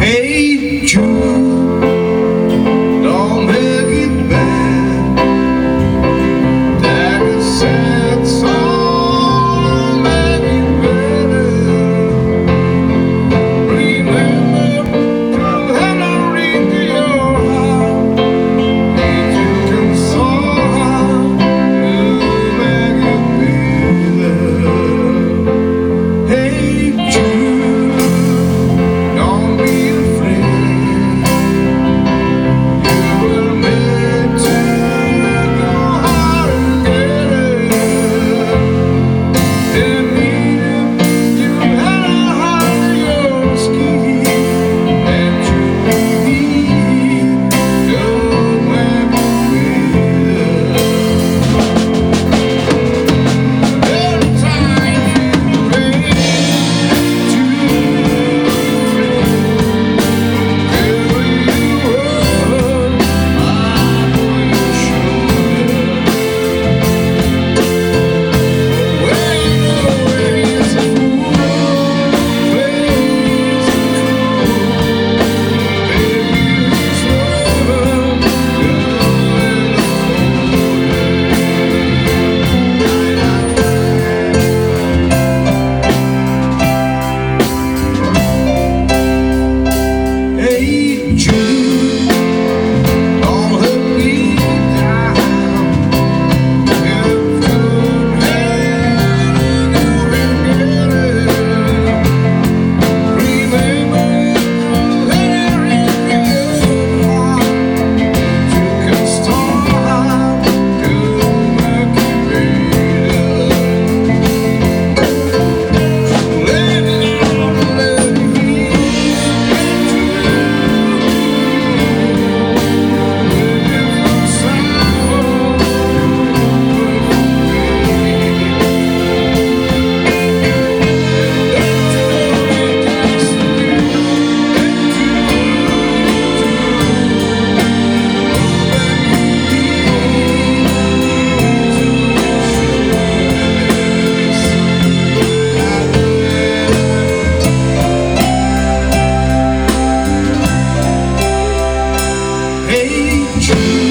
Hey Jude. you